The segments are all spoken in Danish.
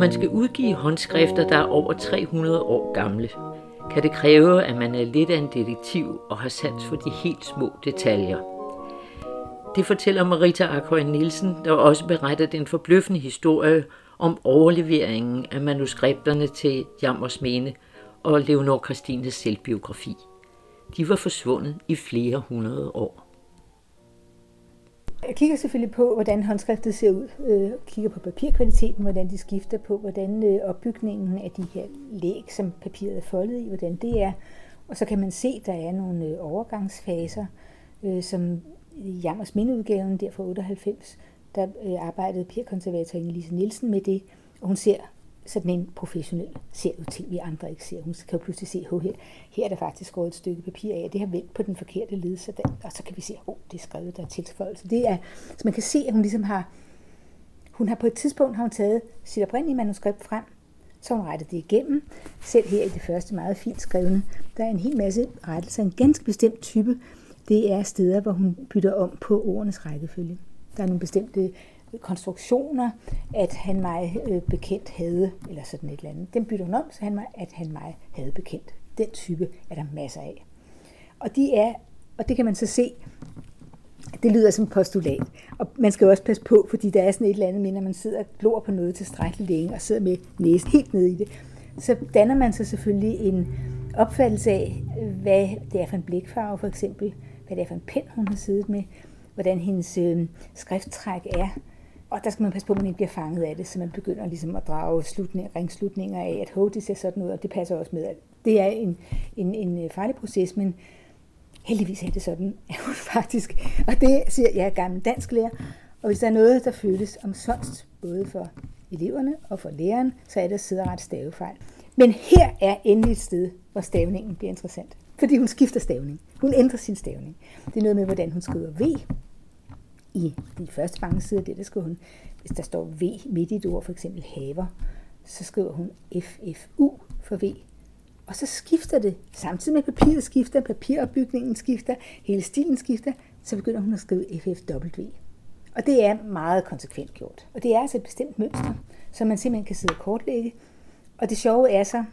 man skal udgive håndskrifter, der er over 300 år gamle, kan det kræve, at man er lidt af en detektiv og har sans for de helt små detaljer. Det fortæller Marita Akhøj Nielsen, der også beretter den forbløffende historie om overleveringen af manuskripterne til Jammersmene og Leonor Christines selvbiografi. De var forsvundet i flere hundrede år. Jeg kigger selvfølgelig på, hvordan håndskriftet ser ud. Jeg kigger på papirkvaliteten, hvordan de skifter på, hvordan øh, opbygningen af de her læg, som papiret er foldet i, hvordan det er. Og så kan man se, at der er nogle øh, overgangsfaser, som i Jammers Mindeudgaven der fra 98, der arbejdede papirkonservator Lise Nielsen med det, og hun ser sådan en professionel ser jo ting, vi andre ikke ser. Hun kan jo pludselig se, at her, her er der faktisk skåret et stykke papir af, det har vendt på den forkerte led, så der, og så kan vi se, at oh, det er skrevet, der er tilføjelse. Det er, så man kan se, at hun ligesom har, hun har på et tidspunkt har hun taget sit oprindelige manuskript frem, så hun rettet det igennem. Selv her i det første meget fint skrevne, der er en hel masse rettelser, en ganske bestemt type. Det er steder, hvor hun bytter om på ordenes rækkefølge. Der er nogle bestemte konstruktioner, at han mig øh, bekendt havde, eller sådan et eller andet. Den bytter hun om, så han mig, at han mig havde bekendt. Den type er der masser af. Og de er, og det kan man så se, det lyder som postulat. Og man skal jo også passe på, fordi der er sådan et eller andet med, når man sidder og glor på noget tilstrækkeligt længe, og sidder med næsen helt nede i det, så danner man sig selvfølgelig en opfattelse af, hvad det er for en blikfarve for eksempel, hvad det er for en pen, hun har siddet med, hvordan hendes øh, skrifttræk er, og der skal man passe på, at man ikke bliver fanget af det, så man begynder ligesom at drage slutninger, ringslutninger af, at hov, det ser sådan ud, og det passer også med. Det er en, en, en øh, farlig proces, men heldigvis er det sådan, er hun faktisk, og det siger jeg er gammel dansk lærer, og hvis der er noget, der føles omsonst, både for eleverne og for læreren, så er det at sidde ret stavefejl. Men her er endelig et sted, hvor stavningen bliver interessant. Fordi hun skifter stavning. Hun ændrer sin stavning. Det er noget med, hvordan hun skriver V, i de første mange sider, det der skriver hun, hvis der står V midt i et ord, for eksempel haver, så skriver hun FFU for V. Og så skifter det, samtidig med papiret skifter, papiropbygningen skifter, hele stilen skifter, så begynder hun at skrive FFW. Og det er meget konsekvent gjort. Og det er altså et bestemt mønster, som man simpelthen kan sidde og kortlægge. Og det sjove er så,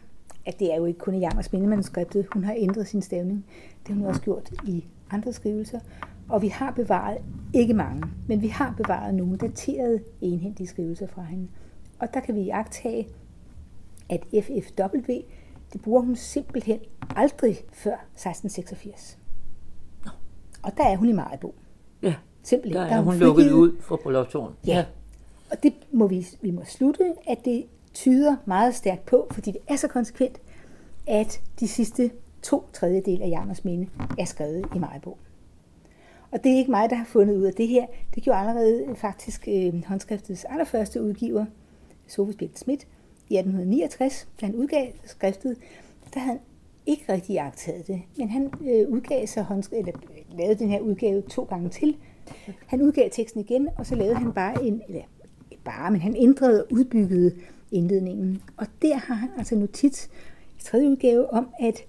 at det er jo ikke kun i Jammers manuskriptet, hun har ændret sin stavning. Det har hun også gjort i andre skrivelser. Og vi har bevaret, ikke mange, men vi har bevaret nogle daterede enhændige skrivelser fra hende. Og der kan vi jagtage, at FFW, det bruger hun simpelthen aldrig før 1686. Og der er hun i Maribo. Ja, simpelthen. Der er, der er hun, hun lukket ud fra Bryllupstårn. Ja. ja, og det må vi, vi må slutte, at det tyder meget stærkt på, fordi det er så konsekvent, at de sidste to tredjedel af Jarmers minde er skrevet i Maribo. Og det er ikke mig, der har fundet ud af det her. Det gjorde allerede øh, faktisk øh, håndskriftets allerførste udgiver, Sofus Birgit Schmidt, i 1869, da han udgav skriftet. Der havde han ikke rigtig jagtet det, men han øh, udgav sig eller øh, lavede den her udgave to gange til. Han udgav teksten igen, og så lavede han bare en, eller bare, men han ændrede og udbyggede indledningen. Og der har han altså notits i tredje udgave om, at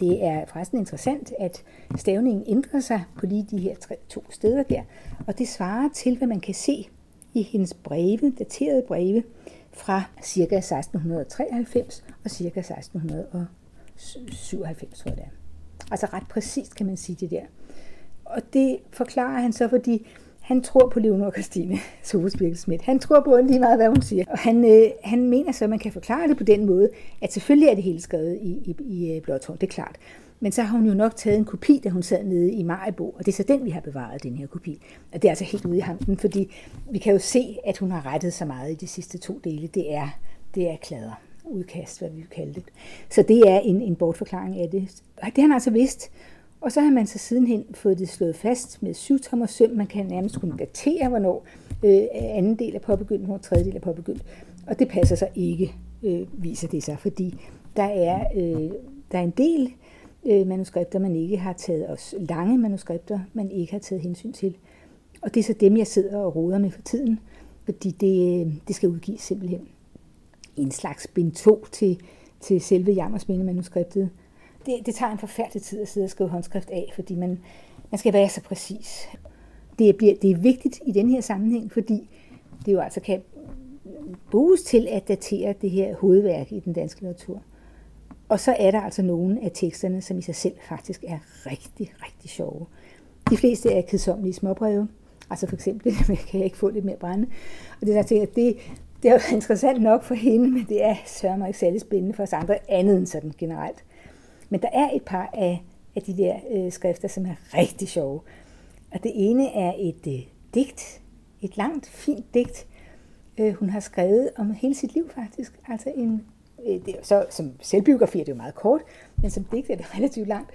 det er forresten interessant, at stavningen ændrer sig på lige de her tre, to steder der, og det svarer til, hvad man kan se i hendes breve, daterede breve, fra ca. 1693 og ca. 1697, tror jeg det er. Altså ret præcist kan man sige det der. Og det forklarer han så, fordi han tror på Leonor Christine Sofus Schmidt. Han tror på lige meget, hvad hun siger. Og han, øh, han mener så, at man kan forklare det på den måde, at selvfølgelig er det hele skrevet i, i, i øh, Blåtårn, det er klart. Men så har hun jo nok taget en kopi, da hun sad nede i Majbo, og det er så den, vi har bevaret, den her kopi. Og det er altså helt ude i hampen, fordi vi kan jo se, at hun har rettet så meget i de sidste to dele. Det er, det er klader udkast, hvad vi vil kalde det. Så det er en, en bortforklaring af det. Og det har han altså vidst. Og så har man så sidenhen fået det slået fast med syvtommer søm. Man kan nærmest kunne datere, hvornår øh, anden del er påbegyndt, hvornår tredje del er påbegyndt. Og det passer sig ikke, øh, viser det sig, fordi der er, øh, der er en del øh, manuskripter, man ikke har taget, også lange manuskripter, man ikke har taget hensyn til. Og det er så dem, jeg sidder og roder med for tiden, fordi det, øh, det skal udgives simpelthen en slags bind 2 til, til selve Jammersminde manuskriptet. Det, det tager en forfærdelig tid at sidde og skrive håndskrift af, fordi man, man skal være så præcis. Det, bliver, det er vigtigt i den her sammenhæng, fordi det jo altså kan bruges til at datere det her hovedværk i den danske litteratur. Og så er der altså nogle af teksterne, som i sig selv faktisk er rigtig, rigtig sjove. De fleste er kedsommelige småbreve. Altså for eksempel, kan jeg ikke få lidt mere brænde. Og det der at det, det er jo interessant nok for hende, men det er sørger mig ikke særlig spændende for os andre, andet end sådan generelt. Men der er et par af, af de der øh, skrifter, som er rigtig sjove. Og det ene er et øh, digt, et langt, fint digt, øh, hun har skrevet om hele sit liv faktisk. Altså en, øh, det er så, som selvbiografi er det jo meget kort, men som digt er det relativt langt.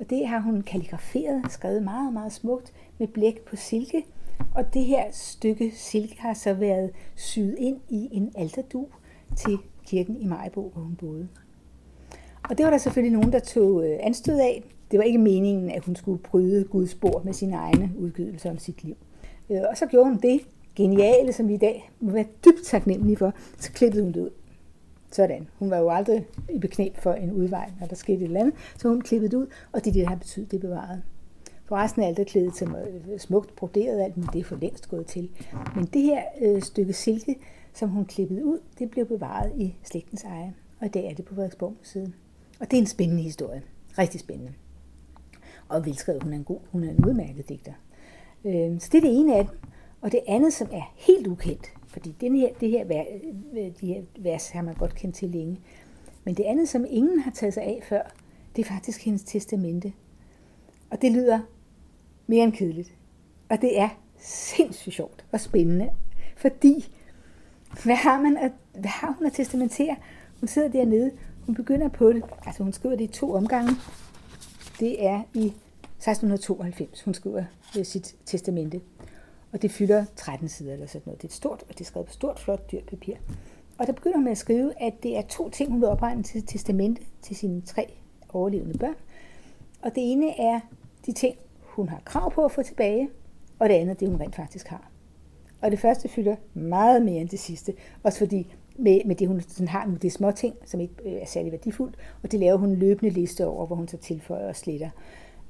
Og det har hun kalligraferet, skrevet meget, meget smukt med blæk på silke. Og det her stykke silke har så været syet ind i en alterdu til kirken i Majbo, hvor hun boede. Og det var der selvfølgelig nogen, der tog øh, anstød af. Det var ikke meningen, at hun skulle bryde Guds spor med sine egne udgivelser om sit liv. Øh, og så gjorde hun det geniale, som vi i dag må være dybt taknemmelige for, så klippede hun det ud. Sådan. Hun var jo aldrig i beknep for en udvej, når der skete et eller andet, så hun klippede det ud, og det er det, der har betydet, det bevaret. For resten af alt er klædet til øh, smukt broderet alt, men det er for længst gået til. Men det her øh, stykke silke, som hun klippede ud, det blev bevaret i slægtens eje, og i dag er det på Frederiksborg Museet. Og det er en spændende historie. Rigtig spændende. Og velskrevet, hun er en god, hun er en udmærket digter. Øh, så det er det ene af dem. Og det andet, som er helt ukendt, fordi den her, det her, øh, de her vers har man godt kendt til længe, men det andet, som ingen har taget sig af før, det er faktisk hendes testamente. Og det lyder mere end kedeligt. Og det er sindssygt sjovt og spændende, fordi hvad har, man at, hvad har hun at testamentere? Hun sidder dernede, hun begynder på det, altså hun skriver det i to omgange. Det er i 1692, hun skriver øh, sit testamente. Og det fylder 13 sider eller sådan noget. Det er et stort, og det er skrevet på stort, flot, dyrt papir. Og der begynder hun med at skrive, at det er to ting, hun vil opregne til testamente til sine tre overlevende børn. Og det ene er de ting, hun har krav på at få tilbage, og det andet, det hun rent faktisk har. Og det første fylder meget mere end det sidste, også fordi med, med det, hun sådan har nu, det er små ting, som ikke øh, er særlig værdifuldt, og det laver hun en løbende liste over, hvor hun så tilføjer og sletter.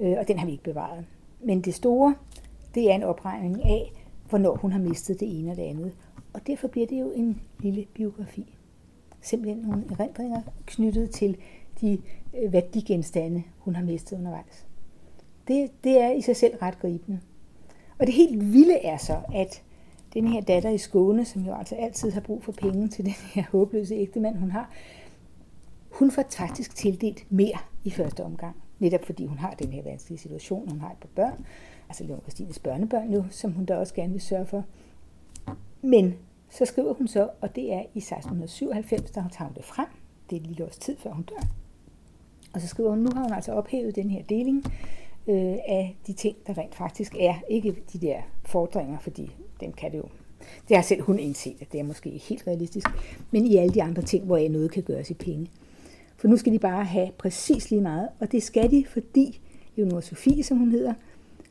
Øh, og den har vi ikke bevaret. Men det store, det er en opregning af, hvornår hun har mistet det ene og det andet. Og derfor bliver det jo en lille biografi. Simpelthen nogle erindringer knyttet til de øh, værdigenstande, hun har mistet undervejs. Det, det er i sig selv ret gribende. Og det helt vilde er så, at den her datter i Skåne, som jo altså altid har brug for penge til den her håbløse ægtemand, hun har, hun får faktisk tildelt mere i første omgang. Netop fordi hun har den her vanskelige situation, hun har et par børn, altså Leon Christines børnebørn nu, som hun da også gerne vil sørge for. Men så skriver hun så, og det er i 1697, der hun tager det frem. Det er et lille års tid, før hun dør. Og så skriver hun, nu har hun altså ophævet den her deling øh, af de ting, der rent faktisk er. Ikke de der fordringer, fordi dem kan det jo. Det har selv hun indset, at det er måske helt realistisk. Men i alle de andre ting, hvor noget kan gøres i penge. For nu skal de bare have præcis lige meget, og det skal de, fordi Leonor Sofie, som hun hedder,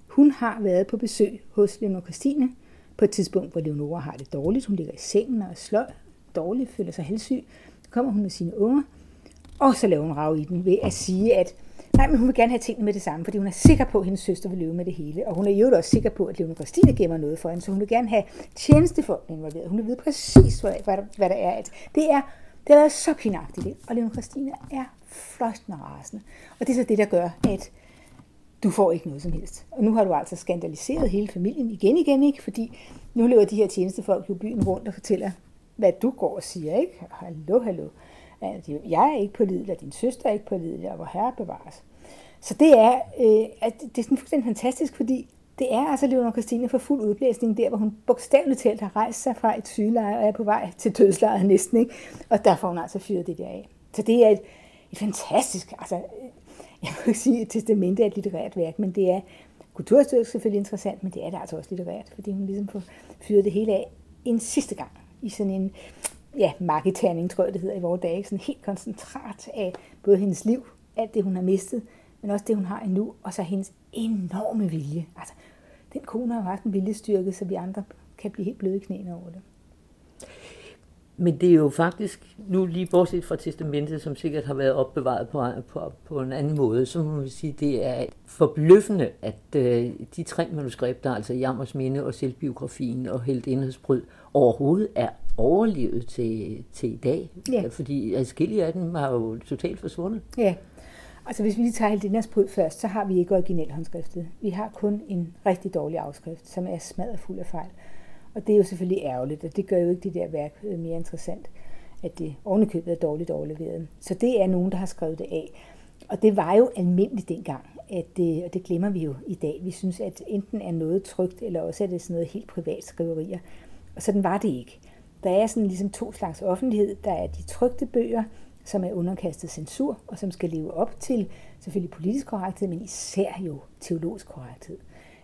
hun har været på besøg hos Leonor Christine på et tidspunkt, hvor Leonora har det dårligt. Hun ligger i sengen og er sløj, dårligt, føler sig halssyg. Så kommer hun med sine unger, og så laver hun rav i den ved at sige, at nej, men hun vil gerne have tingene med det samme, fordi hun er sikker på, at hendes søster vil leve med det hele. Og hun er jo også sikker på, at Leone Christine gemmer noget for hende, så hun vil gerne have tjenestefolk involveret. Hun vil vide præcis, hvad, hvad, der, hvad der er. At det er det er så pinagtigt, og Leon Christine er fløjtende rasende. Og det er så det, der gør, at du får ikke noget som helst. Og nu har du altså skandaliseret hele familien igen igen, ikke? Fordi nu lever de her tjenestefolk jo byen rundt og fortæller, hvad du går og siger, ikke? Hallo, hallo. Altså, jeg er ikke på og din søster er ikke på og hvor herre bevares. Så det er, øh, at det er sådan fuldstændig fantastisk, fordi det er altså Leonora Christine for fuld udblæsning der, hvor hun bogstaveligt talt har rejst sig fra et sygeleje og er på vej til dødslejet næsten. Ikke? Og der får hun altså fyret det der af. Så det er et, et fantastisk, altså øh, jeg må ikke sige, et testamente er et litterært værk, men det er kulturhistorisk selvfølgelig interessant, men det er det altså også litterært, fordi hun ligesom får fyret det hele af en sidste gang i sådan en ja, marketerning, tror jeg det hedder i vores dage, sådan helt koncentrat af både hendes liv, alt det hun har mistet, men også det hun har endnu, og så hendes enorme vilje. Altså, den kone har haft en viljestyrke, så vi andre kan blive helt bløde i knæene over det. Men det er jo faktisk, nu lige bortset fra testamentet, som sikkert har været opbevaret på, på, på en anden måde, så må man sige, det er forbløffende, at øh, de tre manuskripter, altså Jammers Minde og Selvbiografien og Helt Indhedsbryd, overhovedet er overlevet til, til i dag. Ja. Fordi adskillige af dem har jo totalt forsvundet. Ja, altså hvis vi lige tager Heldinas brud først, så har vi ikke originalhåndskriftet. Vi har kun en rigtig dårlig afskrift, som er smadret fuld af fejl. Og det er jo selvfølgelig ærgerligt, og det gør jo ikke det der værk øh, mere interessant, at det ovenikøbet er dårligt overleveret. Så det er nogen, der har skrevet det af. Og det var jo almindeligt dengang, at det, og det glemmer vi jo i dag. Vi synes, at enten er noget trygt, eller også er det sådan noget helt privat skriverier. Og sådan var det ikke. Der er sådan ligesom to slags offentlighed. Der er de trygte bøger, som er underkastet censur, og som skal leve op til selvfølgelig politisk korrekthed, men især jo teologisk korrekthed.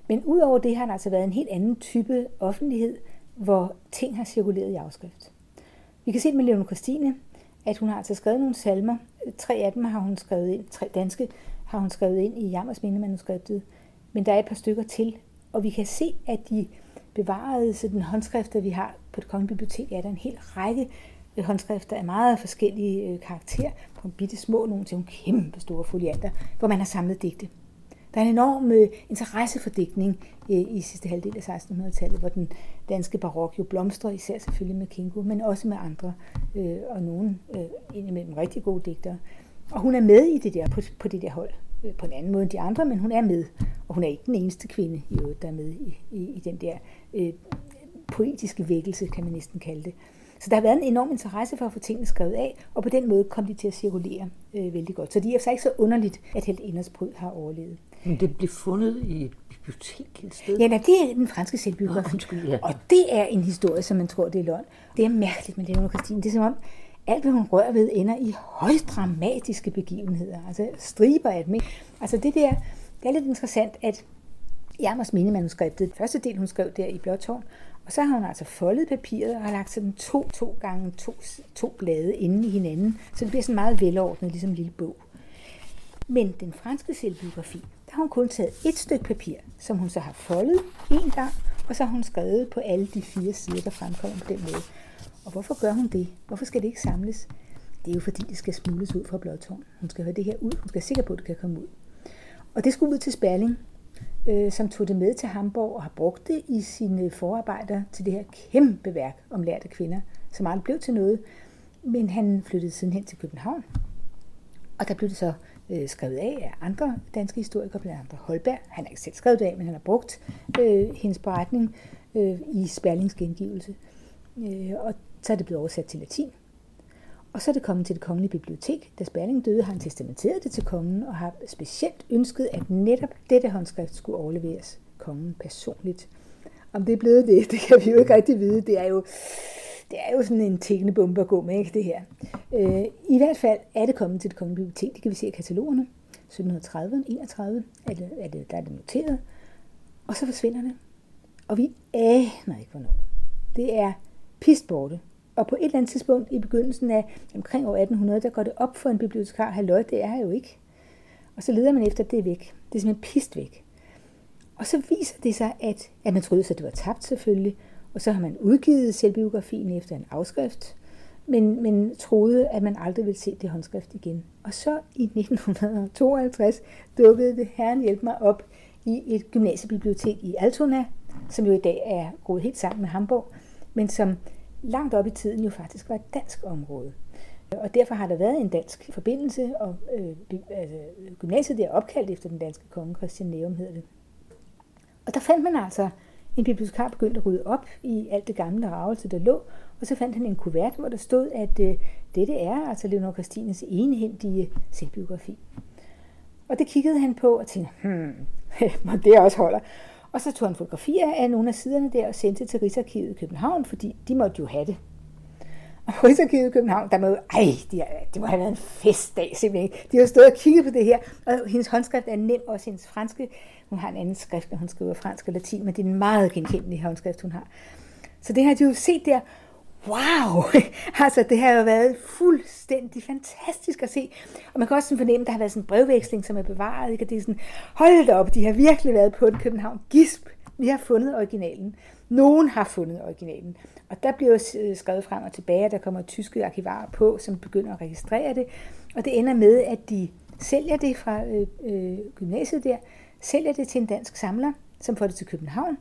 Men udover det har der altså været en helt anden type offentlighed, hvor ting har cirkuleret i afskrift. Vi kan se med Leon Christine, at hun har altså skrevet nogle salmer. Tre af dem har hun skrevet ind, tre danske har hun skrevet ind i Jammers manuskriptet. Men der er et par stykker til, og vi kan se, at de bevarede sådan håndskrifter, vi har på det kongelige bibliotek, er der en hel række øh, håndskrifter af meget forskellige øh, karakter, fra bitte små nogle til nogle kæmpe store folianter, hvor man har samlet digte. Der er en enorm øh, interesse for digtning i sidste halvdel af 1600-tallet, hvor den danske barok jo blomstrer, især selvfølgelig med Kingo, men også med andre, øh, og nogle øh, indimellem rigtig gode digtere. Og hun er med i det der, på, på det der hold, på en anden måde end de andre, men hun er med. Og hun er ikke den eneste kvinde, i øvrigt, der er med i, i, i den der øh, poetiske vækkelse, kan man næsten kalde det. Så der har været en enorm interesse for at få tingene skrevet af, og på den måde kom de til at cirkulere øh, vældig godt. Så det er ikke så underligt, at Helt Inders Bryd har overlevet. Men det blev fundet i et bibliotek et sted? Ja, nej, det er den franske selvbiografi. Oh, undskyld, ja. Og det er en historie, som man tror, det er løgn. Det er mærkeligt med Leonora Christine. Det er som om, alt hvad hun rører ved, ender i højst dramatiske begivenheder. Altså striber af dem. Ikke? Altså det der, det er lidt interessant, at Jammers minimanuskriptet, første del hun skrev der i Blåtårn, og så har hun altså foldet papiret og har lagt sådan to, to gange to, to blade inde i hinanden, så det bliver sådan meget velordnet, ligesom en lille bog. Men den franske selvbiografi, der har hun kun taget et stykke papir, som hun så har foldet en gang, og så har hun skrevet på alle de fire sider, der fremkommer på den måde. Og hvorfor gør hun det? Hvorfor skal det ikke samles? Det er jo fordi, det skal smugles ud fra Blåtårn. Hun skal have det her ud. Hun skal være sikker på, at det kan komme ud. Og det skulle ud til Sperling, øh, som tog det med til Hamburg og har brugt det i sine forarbejder til det her kæmpe værk om lærte kvinder, som aldrig blev til noget. Men han flyttede siden hen til København, og der blev det så øh, skrevet af af andre danske historikere, blandt andre Holberg. Han har ikke selv skrevet det af, men han har brugt øh, hendes beretning øh, i Sperlings gengivelse. Øh, og så er det blevet oversat til latin. Og så er det kommet til det kongelige bibliotek. Da Sperling døde, har han testamenteret det til kongen, og har specielt ønsket, at netop dette håndskrift skulle overleveres kongen personligt. Om det er blevet det, det kan vi jo ikke rigtig vide. Det er jo, det er jo sådan en tækkende bombe at gå med, ikke det her. Øh, I hvert fald er det kommet til det kongelige bibliotek. Det kan vi se i katalogerne. 1730, 31 er det, er det, der er det noteret. Og så forsvinder det. Og vi aner ikke, hvornår. Det er pist borte. Og på et eller andet tidspunkt i begyndelsen af omkring år 1800, der går det op for en bibliotekar, halløj, det er jo ikke. Og så leder man efter, at det er væk. Det er simpelthen pist væk. Og så viser det sig, at, at man troede, at det var tabt selvfølgelig, og så har man udgivet selvbiografien efter en afskrift, men, men troede, at man aldrig ville se det håndskrift igen. Og så i 1952 dukkede det, herren hjælp mig, op i et gymnasiebibliotek i Altona, som jo i dag er gået helt sammen med Hamburg, men som langt op i tiden jo faktisk var et dansk område. Og derfor har der været en dansk forbindelse, og øh, altså, gymnasiet der er opkaldt efter den danske konge, Christian Neum hedder det. Og der fandt man altså en bibliotekar begyndte at rydde op i alt det gamle ravelse, der lå, og så fandt han en kuvert, hvor der stod, at øh, dette er altså Leonor Christines enehændige selvbiografi. Og det kiggede han på og tænkte, hmm, det også holder. Og så tog han fotografier af nogle af siderne der og sendte til Rigsarkivet i København, fordi de måtte jo have det. Og på Rigsarkivet i København, der må ej, ej, de, må have været en festdag simpelthen. De har stået og kigget på det her, og hendes håndskrift er nem, også hendes franske. Hun har en anden skrift, når hun skriver fransk og latin, men det er en meget genkendelig håndskrift, hun har. Så det har de jo set der, wow, altså det har jo været fuldstændig fantastisk at se. Og man kan også sådan fornemme, at der har været sådan en brevveksling, som er bevaret. Ikke? Og det er sådan, hold da op, de har virkelig været på den København. Gisp, vi har fundet originalen. Nogen har fundet originalen. Og der bliver jo øh, skrevet frem og tilbage, at der kommer tyske arkivarer på, som begynder at registrere det. Og det ender med, at de sælger det fra øh, øh, gymnasiet der, sælger det til en dansk samler, som får det til København.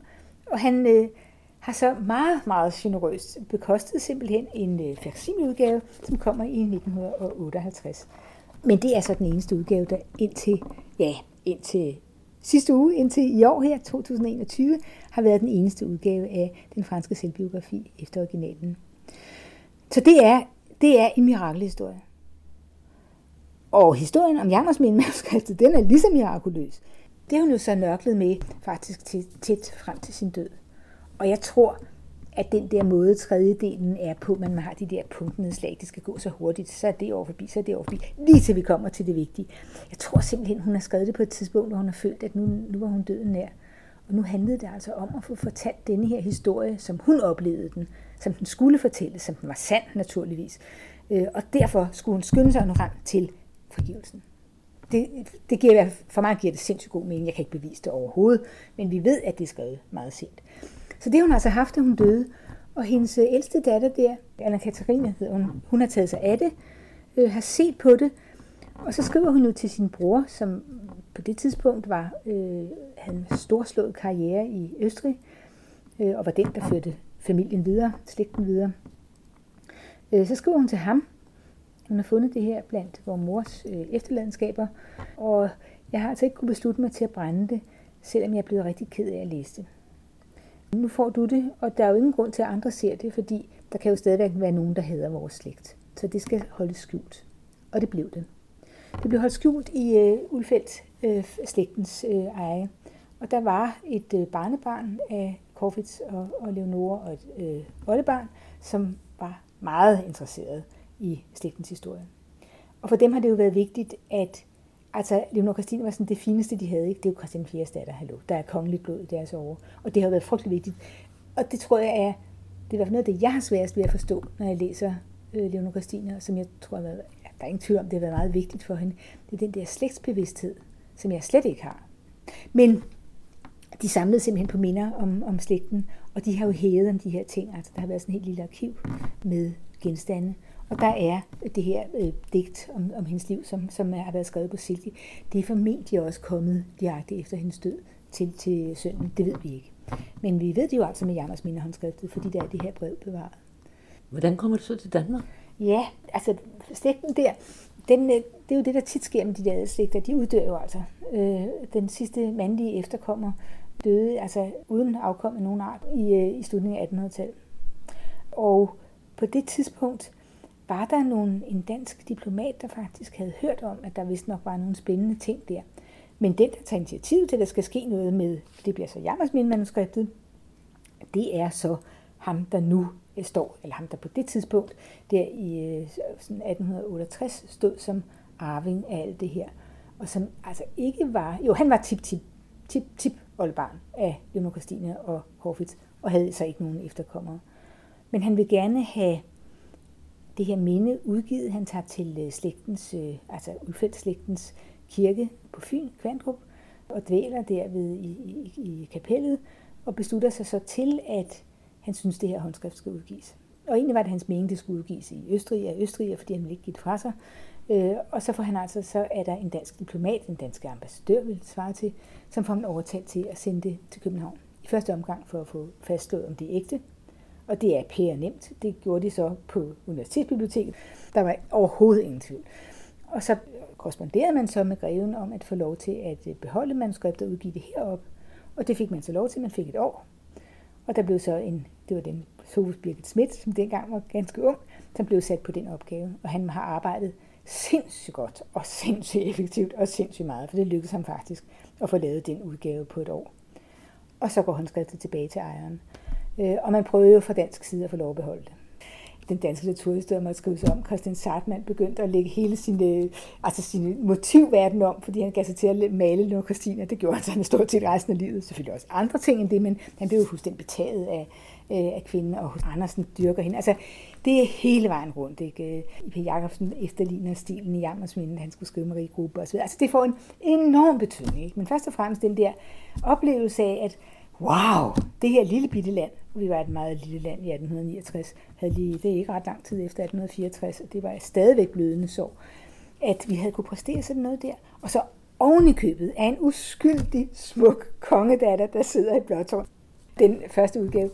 Og han, øh, har så meget, meget generøst bekostet simpelthen en øh, udgave, som kommer i 1958. Men det er så den eneste udgave, der indtil, ja, indtil sidste uge, indtil i år her, 2021, har været den eneste udgave af den franske selvbiografi efter originalen. Så det er, det er en mirakelhistorie. Og historien om Jammersminde-manuskriptet, den er lige så mirakuløs. Det har hun jo så nørklet med faktisk tæt frem til sin død. Og jeg tror, at den der måde tredjedelen er på, man har de der punktnedslag, det skal gå så hurtigt, så er det over forbi, så er det over forbi, lige til vi kommer til det vigtige. Jeg tror simpelthen, hun har skrevet det på et tidspunkt, hvor hun har følt, at nu, nu var hun døden nær. Og nu handlede det altså om at få fortalt denne her historie, som hun oplevede den, som den skulle fortælles, som den var sand naturligvis. Øh, og derfor skulle hun skynde sig frem til forgivelsen. Det, det giver, for mig giver det sindssygt god mening. Jeg kan ikke bevise det overhovedet, men vi ved, at det er skrevet meget sent. Så det har hun altså haft, da hun døde. Og hendes øh, ældste datter der, Anna Katarina hedder hun, hun har taget sig af det, øh, har set på det, og så skriver hun nu til sin bror, som på det tidspunkt var, øh, havde en storslået karriere i Østrig, øh, og var den, der førte familien videre, slægten videre. Øh, så skriver hun til ham, hun har fundet det her blandt vores mors øh, efterladenskaber, og jeg har altså ikke kunne beslutte mig til at brænde det, selvom jeg er blevet rigtig ked af at læse det. Nu får du det, og der er jo ingen grund til, at andre ser det, fordi der kan jo stadigvæk være nogen, der hader vores slægt. Så det skal holdes skjult. Og det blev det. Det blev holdt skjult i øh, Ulfeldt øh, slægtens øh, eje. Og der var et øh, barnebarn af Korfitz og, og Leonora og et øh, oldebarn, som var meget interesseret i slægtens historie. Og for dem har det jo været vigtigt, at altså, Leonor Christine var sådan det fineste, de havde. Ikke? Det er jo Christian 4. datter, hallo. Der er kongeligt blod i deres år. Og det har været frygtelig vigtigt. Og det tror jeg er, det er i hvert fald noget af det, jeg har sværest ved at forstå, når jeg læser øh, Leonor Christine, som jeg tror, været, ja, der er ingen tvivl om, det har været meget vigtigt for hende. Det er den der slægtsbevidsthed, som jeg slet ikke har. Men de samlede simpelthen på minder om, om slægten, og de har jo hævet om de her ting. Altså, der har været sådan et helt lille arkiv med genstande. Og der er det her øh, digt om, om hendes liv, som, som har været skrevet på silke. Det er formentlig også kommet direkte efter hendes død til, til sønnen. Det ved vi ikke. Men vi ved det jo altså med Jammers mindehåndskriftet, fordi der er det her brev bevaret. Hvordan kommer det så til Danmark? Ja, altså slægten der, den, øh, det er jo det, der tit sker med de der slægter. De uddør jo altså. Øh, den sidste mandlige efterkommer døde altså uden afkom af nogen art i, øh, i slutningen af 1800-tallet. Og på det tidspunkt var der nogen, en dansk diplomat, der faktisk havde hørt om, at der vist nok var nogle spændende ting der. Men den, der tager initiativ til, at der skal ske noget med, det bliver så Jammersmin-manuskriptet, det er så ham, der nu øh, står, eller ham, der på det tidspunkt, der i øh, 1868, stod som arving af alt det her. Og som altså ikke var, jo han var tip, tip, tip, tip oldbarn af Leonor Christine og Horfitz, og havde så ikke nogen efterkommere. Men han vil gerne have det her minde udgivet. Han tager til øh, slægtens, øh, altså Ulfeldt-slægtens kirke på Fyn, Kvandrup, og dvæler derved i, i, i kapellet, og beslutter sig så til, at han synes, det her håndskrift skal udgives. Og egentlig var det hans mening, det skulle udgives i Østrig af Østrig, fordi han ville ikke give det fra sig. Øh, og så får han altså, så er der en dansk diplomat, en dansk ambassadør, vil det svare til, som får ham overtalt til at sende det til København. I første omgang for at få fastslået, om det er ægte, og det er pære nemt. Det gjorde de så på Universitetsbiblioteket. Der var overhovedet ingen tvivl. Og så korresponderede man så med greven om at få lov til at øh, beholde manuskriptet og udgive det herop. Og det fik man så lov til. Man fik et år. Og der blev så en, det var den Sofus Birgit Schmidt, som dengang var ganske ung, som blev sat på den opgave. Og han har arbejdet sindssygt godt og sindssygt effektivt og sindssygt meget, for det lykkedes ham faktisk at få lavet den udgave på et år. Og så går håndskriftet tilbage til ejeren. Øh, og man prøvede jo fra dansk side at få lov at beholde det. Den danske litteraturhistorie måtte skrives om. Christian Sartmann begyndte at lægge hele sin, øh, altså sin motivverden om, fordi han gav sig til at male Leonor Christina. Det gjorde han så han stort set resten af livet. Selvfølgelig også andre ting end det, men han blev jo fuldstændig betaget af, øh, af kvinden, og Andersen dyrker hende. Altså, det er hele vejen rundt. Ikke? Øh, I.P. Jacobsen efterligner stilen i Jammersminde, han skulle skrive Marie Gruppe osv. Altså, det får en enorm betydning. Ikke? Men først og fremmest den der oplevelse af, at wow, det her lille bitte land, vi var et meget lille land i 1869, havde lige, det er ikke ret lang tid efter 1864, og det var stadigvæk blødende så, at vi havde kunne præstere sådan noget der. Og så oven i købet af en uskyldig, smuk kongedatter, der sidder i blåtårn. Den første udgave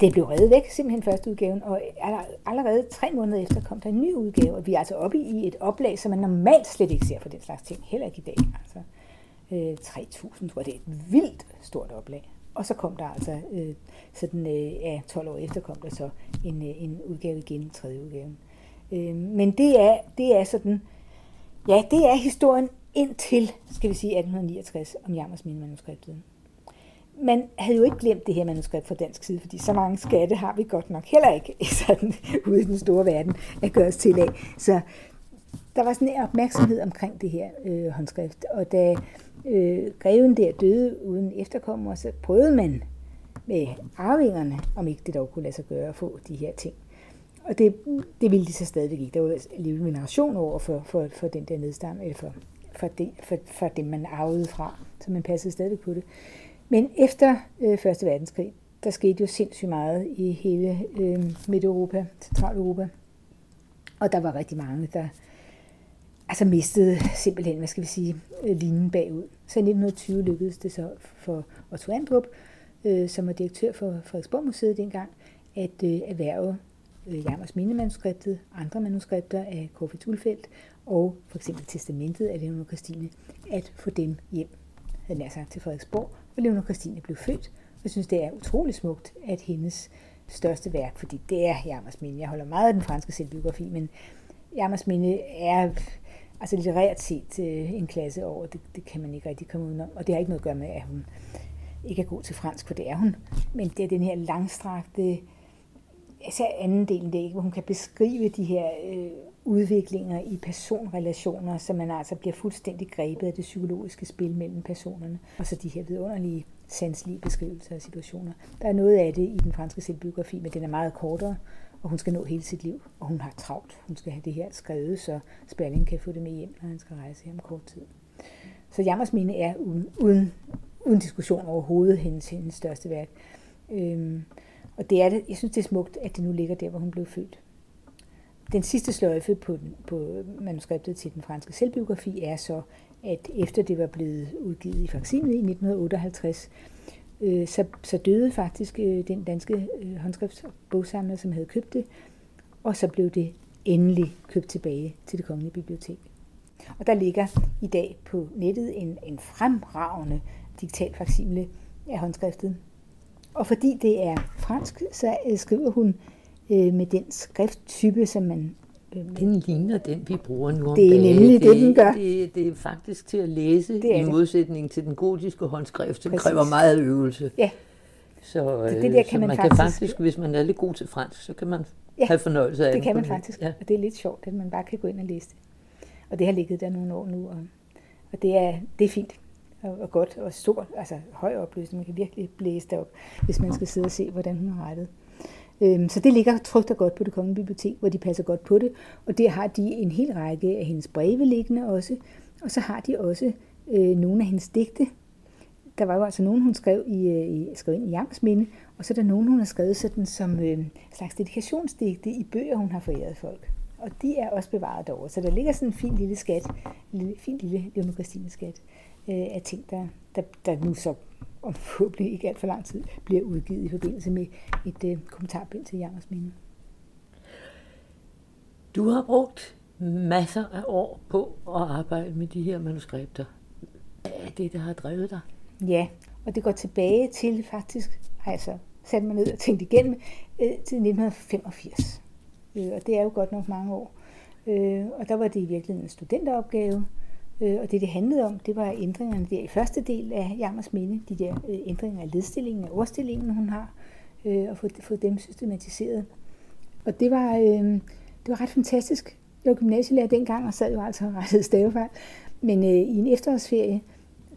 det blev reddet væk, simpelthen første udgaven, og allerede tre måneder efter kom der en ny udgave, og vi er altså oppe i et oplag, som man normalt slet ikke ser for den slags ting, heller ikke i dag. Altså, øh, 3.000, tror jeg, det er et vildt stort oplag. Og så kom der altså, øh, sådan øh, ja, 12 år efter kom der så en, øh, en udgave igen, en tredje udgave. Øh, men det er, det er sådan, ja, det er historien indtil, skal vi sige, 1869 om Jammers manuskriptet man havde jo ikke glemt det her manuskript fra dansk side, fordi så mange skatte har vi godt nok heller ikke sådan, ude i den store verden at gøre os til af. Så der var sådan en opmærksomhed omkring det her øh, håndskrift, og da øh, greven der døde uden efterkommer, så prøvede man med arvingerne, om ikke det dog kunne lade sig gøre at få de her ting. Og det, det ville de så stadigvæk ikke. Der var alligevel veneration over for, for, for den der nedstamme, eller for, for, det, for, for det, man arvede fra, så man passede stadig på det. Men efter øh, Første Verdenskrig, der skete jo sindssygt meget i hele øh, Midt-Europa, Centraleuropa. Og der var rigtig mange, der altså mistede simpelthen, hvad skal vi sige, øh, linjen bagud. Så i 1920 lykkedes det så for Otto Andrup, øh, som var direktør for Frederiksborg Museet dengang, at øh, erhverve øh, Jammers Mindemanuskriptet, andre manuskripter af Corfitz Ulfeldt og for eksempel testamentet af Leonor Christine, at få dem hjem, havde nær sagt, til Frederiksborg, hvor Leonor Christine blev født. Jeg synes, det er utrolig smukt, at hendes største værk, fordi det er Jammers Minde. Jeg holder meget af den franske selvbiografi, men Jammers Minde er altså litterært set en klasse over. Det, det kan man ikke rigtig komme udenom. Og det har ikke noget at gøre med, at hun ikke er god til fransk, for det er hun. Men det er den her langstrakte, især anden delen det hvor hun kan beskrive de her øh, udviklinger i personrelationer, så man altså bliver fuldstændig grebet af det psykologiske spil mellem personerne, og så de her vidunderlige sanselige beskrivelser af situationer. Der er noget af det i den franske selvbiografi, men den er meget kortere, og hun skal nå hele sit liv, og hun har travlt. Hun skal have det her skrevet, så Sperling kan få det med hjem, når han skal rejse hjem kort tid. Så Jammers mine er uden, uden, uden diskussion overhovedet hendes, hendes største værk. Øhm, og det er det, jeg synes, det er smukt, at det nu ligger der, hvor hun blev født. Den sidste sløjfe på, den, på manuskriptet til den franske selvbiografi er så, at efter det var blevet udgivet i faksimet i 1958, øh, så, så døde faktisk øh, den danske øh, håndskriftsbogsamler, som havde købt det, og så blev det endelig købt tilbage til det kongelige bibliotek. Og der ligger i dag på nettet en, en fremragende digital faksimile af håndskriftet. Og fordi det er fransk, så øh, skriver hun øh, med den skrifttype, som man... Øh, den ligner den, vi bruger nu om Det er nemlig det, det, den gør. Det, det er faktisk til at læse, det i modsætning til den gotiske håndskrift, som Præcis. kræver meget øvelse. Ja. Så, det, det der kan så man, man faktisk, kan faktisk, hvis man er lidt god til fransk, så kan man ja, have fornøjelse af det. det kan man faktisk, ja. og det er lidt sjovt, at man bare kan gå ind og læse det. Og det har ligget der nogle år nu, og, og det, er, det er fint og, og godt og stort, altså høj opløsning. Man kan virkelig blæse det op, hvis man skal sidde og se, hvordan hun har rettet. Øhm, så det ligger trygt og godt på det kongelige bibliotek, hvor de passer godt på det. Og der har de en hel række af hendes breve liggende også. Og så har de også øh, nogle af hendes digte. Der var jo altså nogen, hun skrev, i, øh, i, skrev ind i Jams minde, og så er der nogen, hun har skrevet sådan som øh, slags dedikationsdigte i bøger, hun har foræret folk. Og de er også bevaret derovre. Så der ligger sådan en fin lille skat, en lille, fin lille Leonor Christine skat øh, af ting, der, der, der nu så om forhåbentlig ikke alt for lang tid, bliver udgivet i forbindelse med et øh, kommentarbind til Jammers Minde. Du har brugt masser af år på at arbejde med de her manuskripter. Hvad er det, der har drevet dig? Ja, og det går tilbage til faktisk, har jeg så sat mig ned og tænkt igennem, øh, til 1985. Øh, og det er jo godt nok mange år. Øh, og der var det i virkeligheden en studenteropgave, Øh, og det, det handlede om, det var ændringerne der i første del af Jammers Minde, de der øh, ændringer af ledstillingen og ordstillingen, hun har, øh, og få, få dem systematiseret. Og det var, øh, det var ret fantastisk. Jeg var gymnasielærer dengang, og sad jo altså og rettede stavefejl. Men øh, i en efterårsferie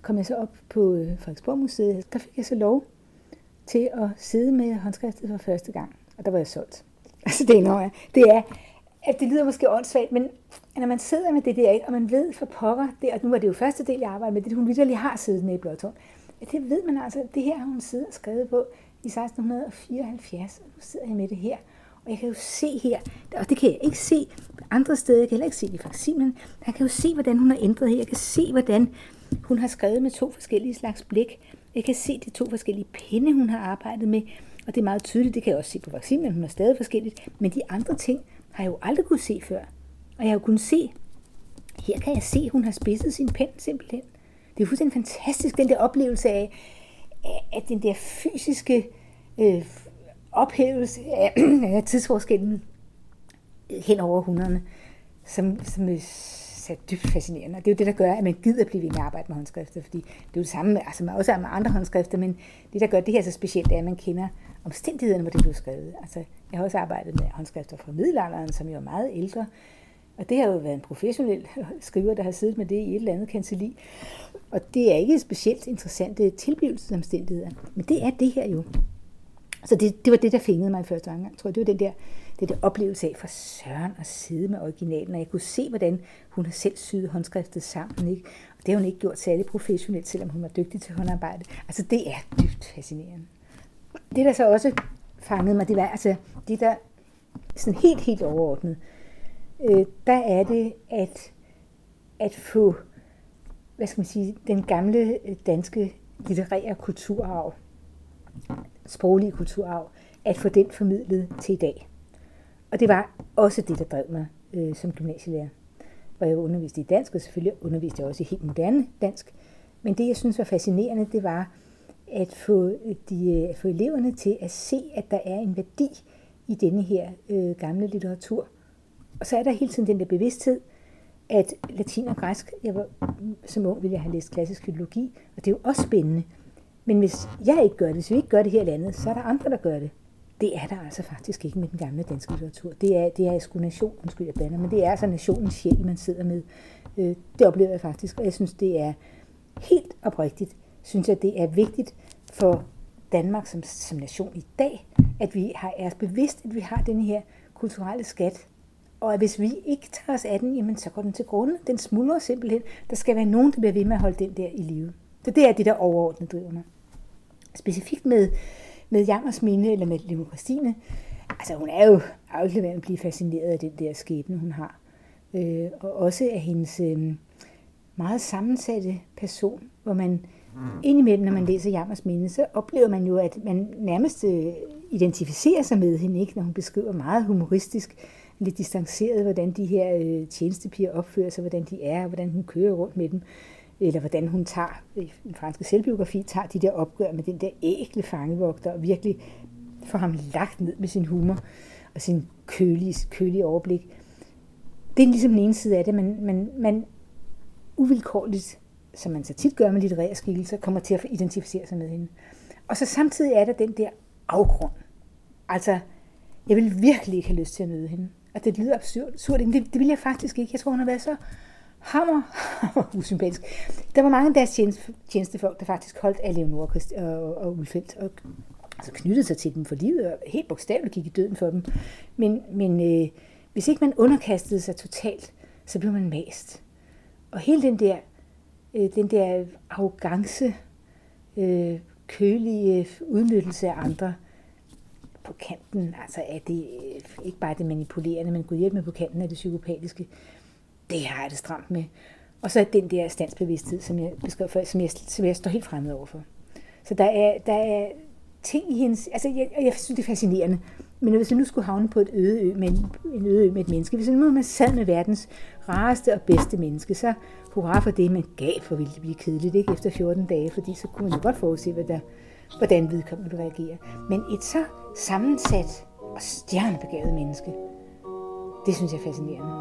kom jeg så op på øh, Frederiksborg Museet. Der fik jeg så lov til at sidde med håndskriftet for første gang. Og der var jeg solgt. Altså det er, det er, at det lyder måske åndssvagt, men når man sidder med det der, og man ved for pokker, det, og nu er det jo første del, jeg arbejder med, det hun lige har siddet med i Blåtårn, at det ved man altså, det her har hun siddet og skrevet på i 1674, og nu sidder jeg med det her, og jeg kan jo se her, og det kan jeg ikke se andre steder, jeg kan heller ikke se det i faksimen, jeg kan jo se, hvordan hun har ændret her, jeg kan se, hvordan hun har skrevet med to forskellige slags blik, jeg kan se de to forskellige pinde, hun har arbejdet med, og og det er meget tydeligt, det kan jeg også se på vaccinen, hun er stadig forskelligt, men de andre ting har jeg jo aldrig kunne se før. Og jeg har jo kunnet se, her kan jeg se, at hun har spidset sin pen simpelthen. Det er fuldstændig fantastisk, den der oplevelse af, at den der fysiske øh, ophævelse af, af tidsforskellen hen over århundrederne, som, som øh, er så dybt fascinerende. Og det er jo det, der gør, at man gider blive ved med at arbejde med håndskrifter, fordi det er jo det samme, altså man også med andre håndskrifter, men det, der gør det her så specielt, er, at man kender omstændighederne, hvor det blev skrevet. Altså, jeg har også arbejdet med håndskrifter fra middelalderen, som jo er meget ældre, og det har jo været en professionel skriver, der har siddet med det i et eller andet kanseli. Og det er ikke specielt interessante tilblivelsesomstændigheder, men det er det her jo. Så det, det var det, der fængede mig i første omgang. Jeg tror, det var den der, det der oplevelse af for Søren at sidde med originalen, og jeg kunne se, hvordan hun har selv syet håndskriftet sammen. Ikke? Og det har hun ikke gjort særlig professionelt, selvom hun var dygtig til håndarbejde. Altså, det er dybt fascinerende. Det, der så også fangede mig, det var altså det, der sådan helt, helt overordnet, øh, der er det at, at få, hvad skal man sige, den gamle danske litterære kulturarv, sproglige kulturarv, at få den formidlet til i dag. Og det var også det, der drev mig øh, som gymnasielærer. Hvor jeg underviste i dansk, og selvfølgelig underviste jeg også i helt moderne dansk. Men det, jeg synes var fascinerende, det var at få, de, at få eleverne til at se, at der er en værdi i denne her øh, gamle litteratur. Og så er der hele tiden den der bevidsthed, at latin og græsk, jeg var, som ung ville jeg have læst klassisk filologi, og det er jo også spændende. Men hvis jeg ikke gør det, hvis vi ikke gør det her i landet, så er der andre, der gør det. Det er der altså faktisk ikke med den gamle danske litteratur. Det er, det er sgu nation, undskyld jeg bander, men det er altså nationens sjæl, man sidder med. Øh, det oplever jeg faktisk, og jeg synes, det er helt oprigtigt, synes jeg, det er vigtigt for Danmark som, som nation i dag, at vi har, er bevidst, at vi har den her kulturelle skat, og at hvis vi ikke tager os af den, jamen så går den til grunde. Den smuldrer simpelthen. Der skal være nogen, der bliver ved med at holde den der i live. Så det er det, der overordnet driver mig. Specifikt med, med Jammers minde, eller med Limo Christine, altså hun er jo aldrig ved at blive fascineret af den der skæbne, hun har. Øh, og også af hendes øh, meget sammensatte person, hvor man Mm. indimellem, når man læser Jammers minde, så oplever man jo, at man nærmest øh, identificerer sig med hende, ikke? når hun beskriver meget humoristisk, lidt distanceret, hvordan de her øh, tjenestepiger opfører sig, hvordan de er, hvordan hun kører rundt med dem eller hvordan hun tager, i den franske selvbiografi, tager de der opgør med den der ægle fangevogter, og virkelig får ham lagt ned med sin humor og sin kølige, kølige overblik. Det er ligesom den ene side af det, man, man, man uvilkårligt, som man så tit gør med litterære skikkelser, kommer til at identificere sig med hende. Og så samtidig er der den der afgrund. Altså, jeg vil virkelig ikke have lyst til at møde hende. Og det lyder absurd. absurd. Det, det vil jeg faktisk ikke. Jeg tror, hun har været så hammer, usympatisk. Der var mange af deres tjenestefolk, der faktisk holdt af Leonora og, og Ulfeldt, og altså knyttede sig til dem for livet, og helt bogstaveligt gik i døden for dem. Men, men øh, hvis ikke man underkastede sig totalt, så blev man mast. Og hele den der, øh, den der arrogance, øh, kølige udnyttelse af andre på kanten, altså er det øh, ikke bare det manipulerende, men gudhjælp med på kanten af det psykopatiske, det har jeg det stramt med. Og så den der standsbevidsthed, som jeg beskrev før, som jeg, som jeg står helt fremmed overfor. Så der er, der er ting i hendes... Altså, jeg, jeg synes, det er fascinerende. Men hvis jeg nu skulle havne på et øde ø med en, en øde ø med et menneske, hvis jeg nu man sad med verdens rareste og bedste menneske, så hurra for det, man gav, for ville det blive kedeligt, ikke? Efter 14 dage, fordi så kunne man jo godt forudse, hvad der, hvordan vedkommende ville reagere. Men et så sammensat og stjernebegavet menneske, det synes jeg er fascinerende.